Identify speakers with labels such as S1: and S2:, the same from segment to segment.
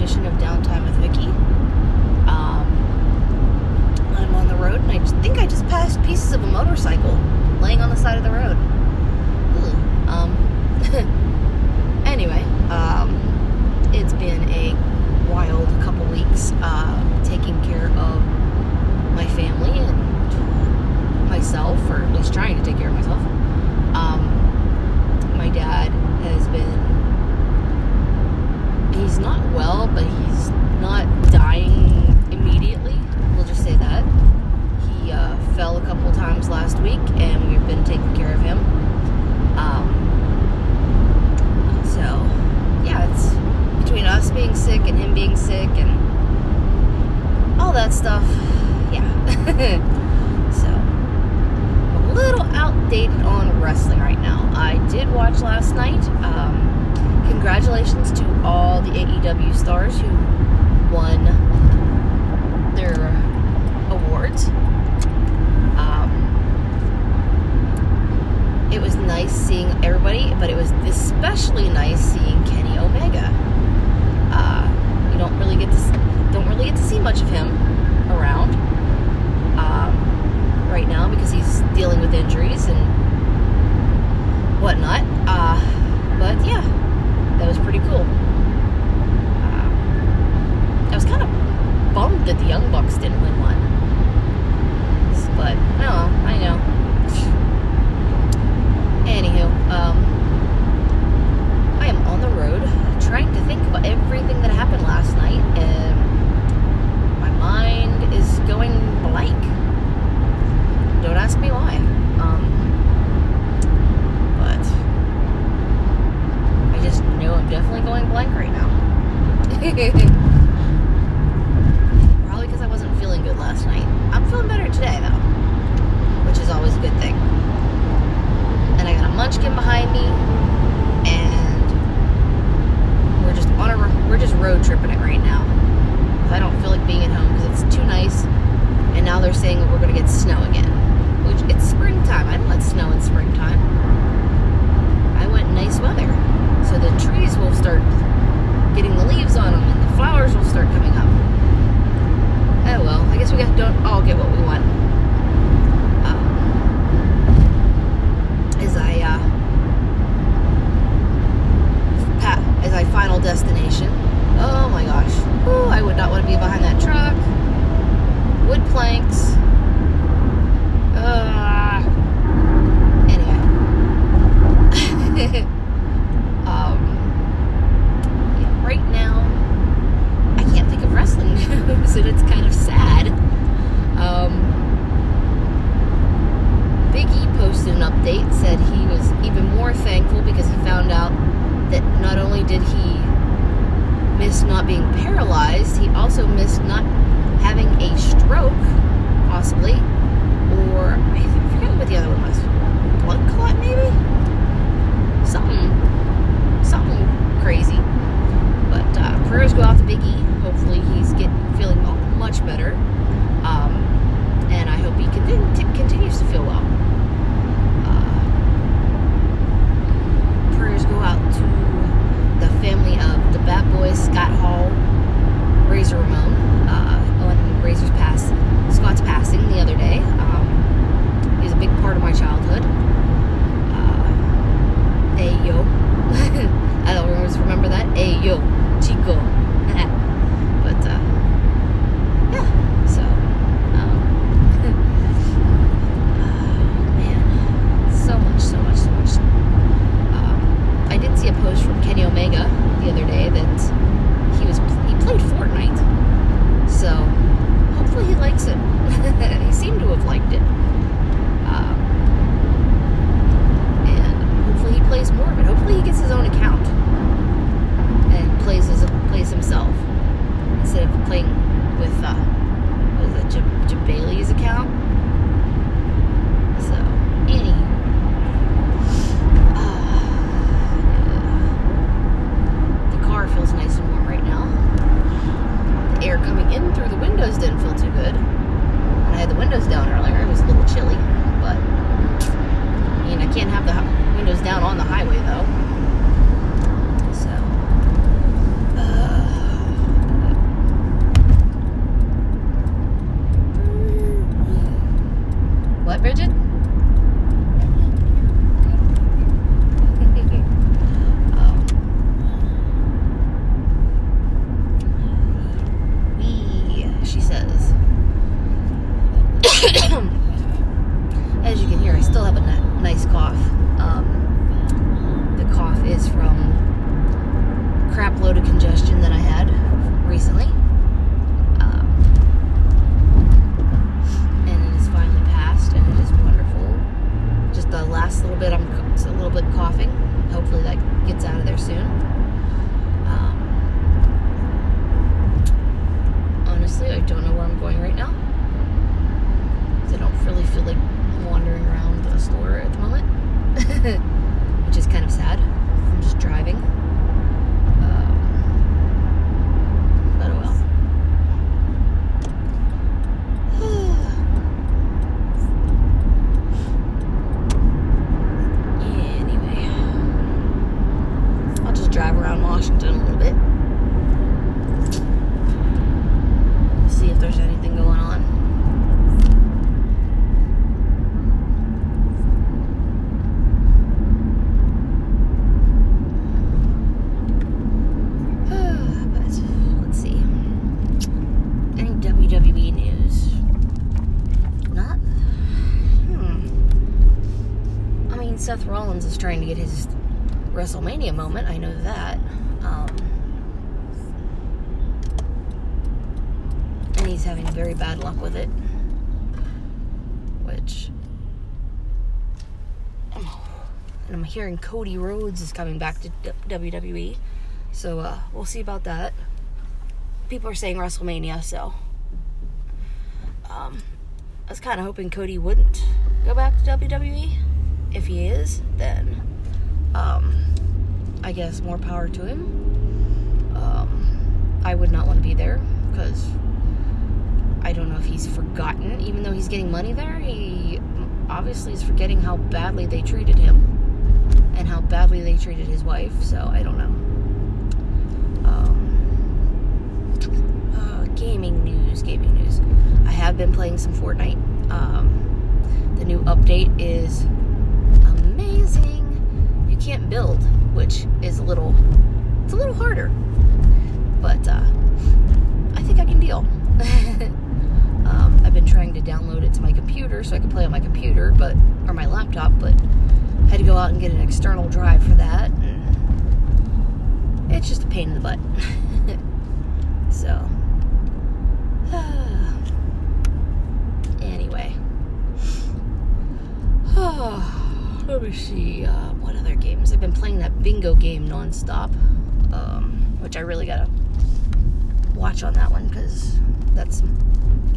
S1: edition of Downtime with Vicky. Um, I'm on the road, and I think I just passed pieces of a motorcycle laying on the side of the road. Um, anyway, um, it's been a wild couple weeks uh, taking care of my family and myself, or at least trying to take care of myself. Um, my dad has been he's not well, but he's not dying immediately. We'll just say that. He uh, fell a couple times last week, and we've been taking care of him. Um, so, yeah, it's between us being sick and him being sick and all that stuff. Yeah. so, a little outdated on wrestling right now. I did watch last night. Um, congratulations to all the AEW stars who won their awards. Um, it was nice seeing everybody, but it was especially nice seeing Kenny Omega. Uh, you don't really get to don't really get to see much of him around um, right now because he's dealing with injuries and whatnot. Uh, but yeah, that was pretty cool. Uh, I was kind of bummed that the Young Bucks didn't win one. But, I know. Anywho, um, I am on the road trying to think about everything that happened last night, and my mind is going blank. Don't ask me why. Um, but I just know I'm definitely going blank right now. Probably because I wasn't feeling good last night. I'm feeling better today, though, which is always a good thing. Munchkin behind me, and we're just on a we're just road tripping it right now. 'Cause I don't feel like being at home because it's too nice. And now they're saying that we're gonna get snow again, which it's springtime. I don't want snow in springtime. I want nice weather, so the trees will start getting the leaves on them, and the flowers will start coming up. Oh well, I guess we got, don't all get what we want. Um, as I uh, pa- as I final destination. Oh my gosh, Ooh, I would not want to be behind that truck. Wood planks. Uh, anyway. um, yeah, right now, I can't think of wrestling news, and it's kind of sad. Um, Big E posted an update, said he was even more thankful because he found out that not only did he miss not being paralyzed, he also missed not having a stroke, possibly, or I forget what the other one was. Blood clot, maybe? Something, something crazy. But uh, prayers go out to Big E. Hopefully, he's getting feeling much better, um, and I hope he continu- continues to feel well. As you can hear, I still have a nice cough. Drive around Washington a little bit. See if there's anything going on. let's see. Any WWE news? Not. Hmm. I mean, Seth Rollins is trying to get his WrestleMania moment. I know that. Um, and he's having very bad luck with it. Which. And I'm hearing Cody Rhodes is coming back to WWE. So uh, we'll see about that. People are saying WrestleMania, so. Um, I was kind of hoping Cody wouldn't go back to WWE. If he is, then um, I guess more power to him. Um, I would not want to be there because I don't know if he's forgotten. Even though he's getting money there, he obviously is forgetting how badly they treated him and how badly they treated his wife. So I don't know. Um, uh, gaming news, gaming news. I have been playing some Fortnite. Um, the new update is can't build, which is a little, it's a little harder, but uh, I think I can deal. um, I've been trying to download it to my computer so I can play on my computer, but or my laptop, but I had to go out and get an external drive for that. It's just a pain in the butt. so. anyway. Let me see. Uh, what other games? I've been playing that bingo game nonstop, um, which I really gotta watch on that one because that's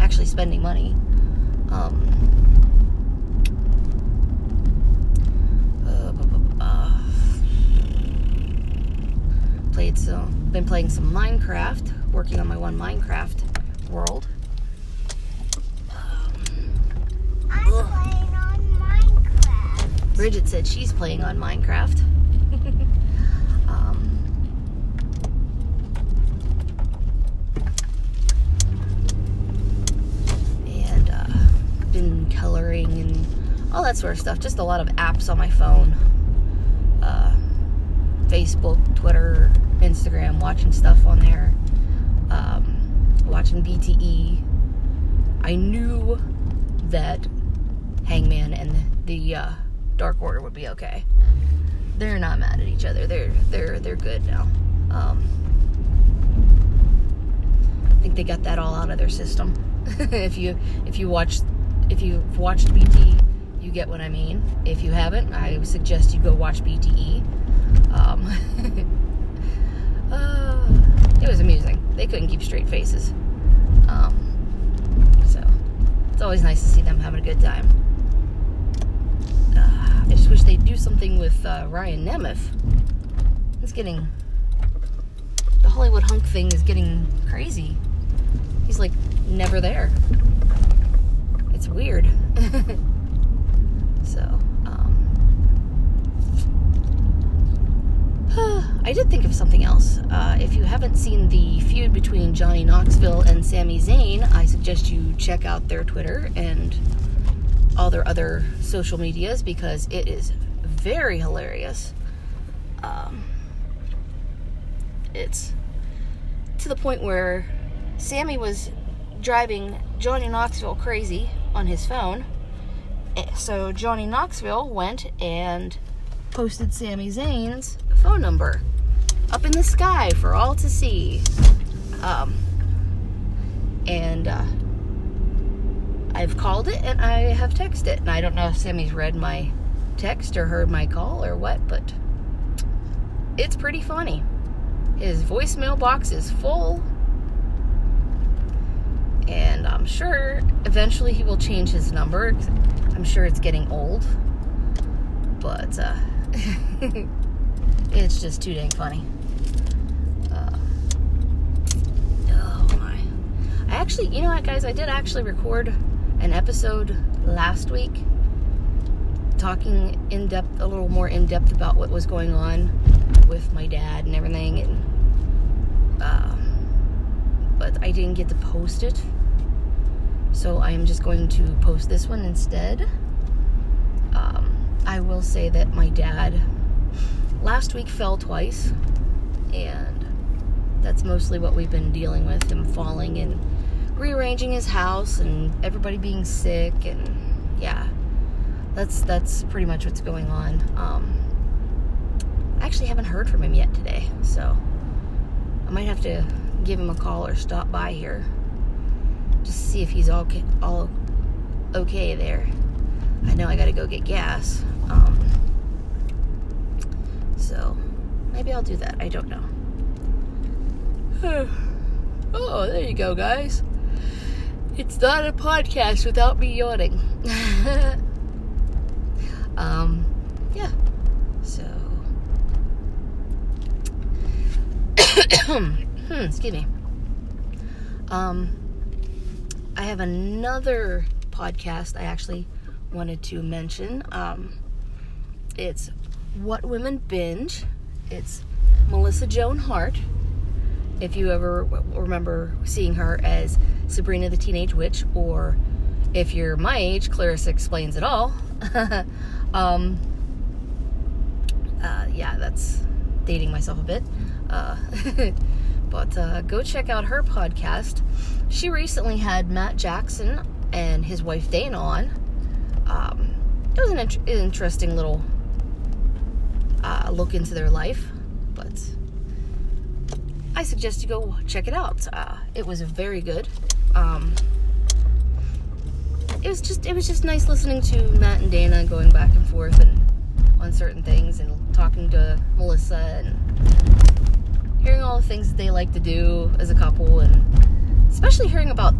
S1: actually spending money. Um, uh, uh, played so been playing some Minecraft, working on my one Minecraft world. Um,
S2: I'm playing on Minecraft.
S1: Bridget said she's playing on Minecraft. um, and uh, been coloring and all that sort of stuff. Just a lot of apps on my phone. Uh, Facebook, Twitter, Instagram, watching stuff on there. Um, watching BTE. I knew that Hangman and the uh, Dark Order would be okay. They're not mad at each other. They're they're they're good now. Um, I think they got that all out of their system. if you if you watch if you've watched BT, you get what I mean. If you haven't, I suggest you go watch BTE. Um, uh, it was amusing. They couldn't keep straight faces. Um, so it's always nice to see them having a good time. Wish they'd do something with uh, Ryan Nemeth. It's getting the Hollywood hunk thing is getting crazy. He's like never there. It's weird. so, um, I did think of something else. Uh, if you haven't seen the feud between Johnny Knoxville and Sami Zayn, I suggest you check out their Twitter and all their other social medias because it is very hilarious. Um, it's to the point where Sami was driving Johnny Knoxville crazy on his phone. Eh, So Johnny Knoxville went and posted Sami Zayn's phone number up in the sky for all to see. Um, and uh, I've called it and I have texted it. And I don't know if Sami's read my text or heard my call or what, but it's pretty funny. His voicemail box is full. And I'm sure eventually he will change his number. I'm sure it's getting old. But uh, it's just too dang funny. Uh, oh my. I actually, you know what, guys? I did actually record an episode last week talking in depth, a little more in depth about what was going on with my dad and everything. And, uh, but I didn't get to post it. So I am just going to post this one instead. Um, I will say that my dad last week fell twice, and that's mostly what we've been dealing with him falling and rearranging his house and everybody being sick and yeah. That's that's pretty much what's going on. Um, i actually haven't heard from him yet today so i might have to give him a call or stop by here just to see if he's all okay, all okay there. I know i gotta go get gas um, so maybe i'll do that. I don't know. Oh there you go guys it's not a podcast without me yawning. um, yeah. So, hmm, excuse me. Um, I have another podcast I actually wanted to mention. Um, it's What Women Binge. It's Melissa Joan Hart. If you ever remember seeing her as Sabrina the Teenage Witch, or if you're my age, Clarissa Explains It All. um, uh, yeah, that's dating myself a bit. Uh, but uh, go check out her podcast. She recently had Matt Jackson and his wife Dana on. Um, it was an int- interesting little uh, look into their life, but I suggest you go check it out. Uh, it was very good. Um, it was just it was just nice listening to Matt and Dana going back and forth and on certain things and talking to Melissa and hearing all the things that they like to do as a couple and especially hearing about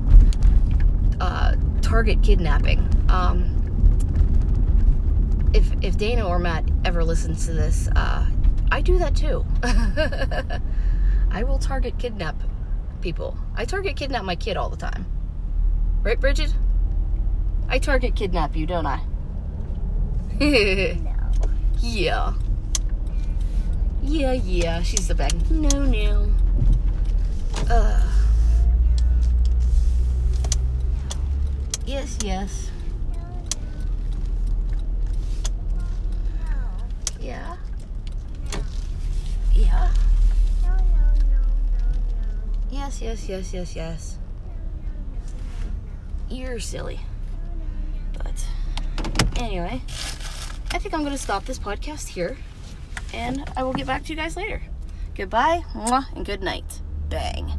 S1: uh, target kidnapping. Um, if if Dana or Matt ever listens to this, uh, I do that too. I will target kidnap people. I target kidnap my kid all the time. Right, Bridget? I target kidnap you, don't I?
S2: No.
S1: yeah. Yeah, yeah, she's the bag. No, no. Uh. Yes, yes. Yeah. Yeah.
S2: No, no, no, no, no.
S1: Yes, yes, yes, yes, yes. You're silly. But anyway, I think I'm going to stop this podcast here and I will get back to you guys later. Goodbye, mwah, and good night. Bang.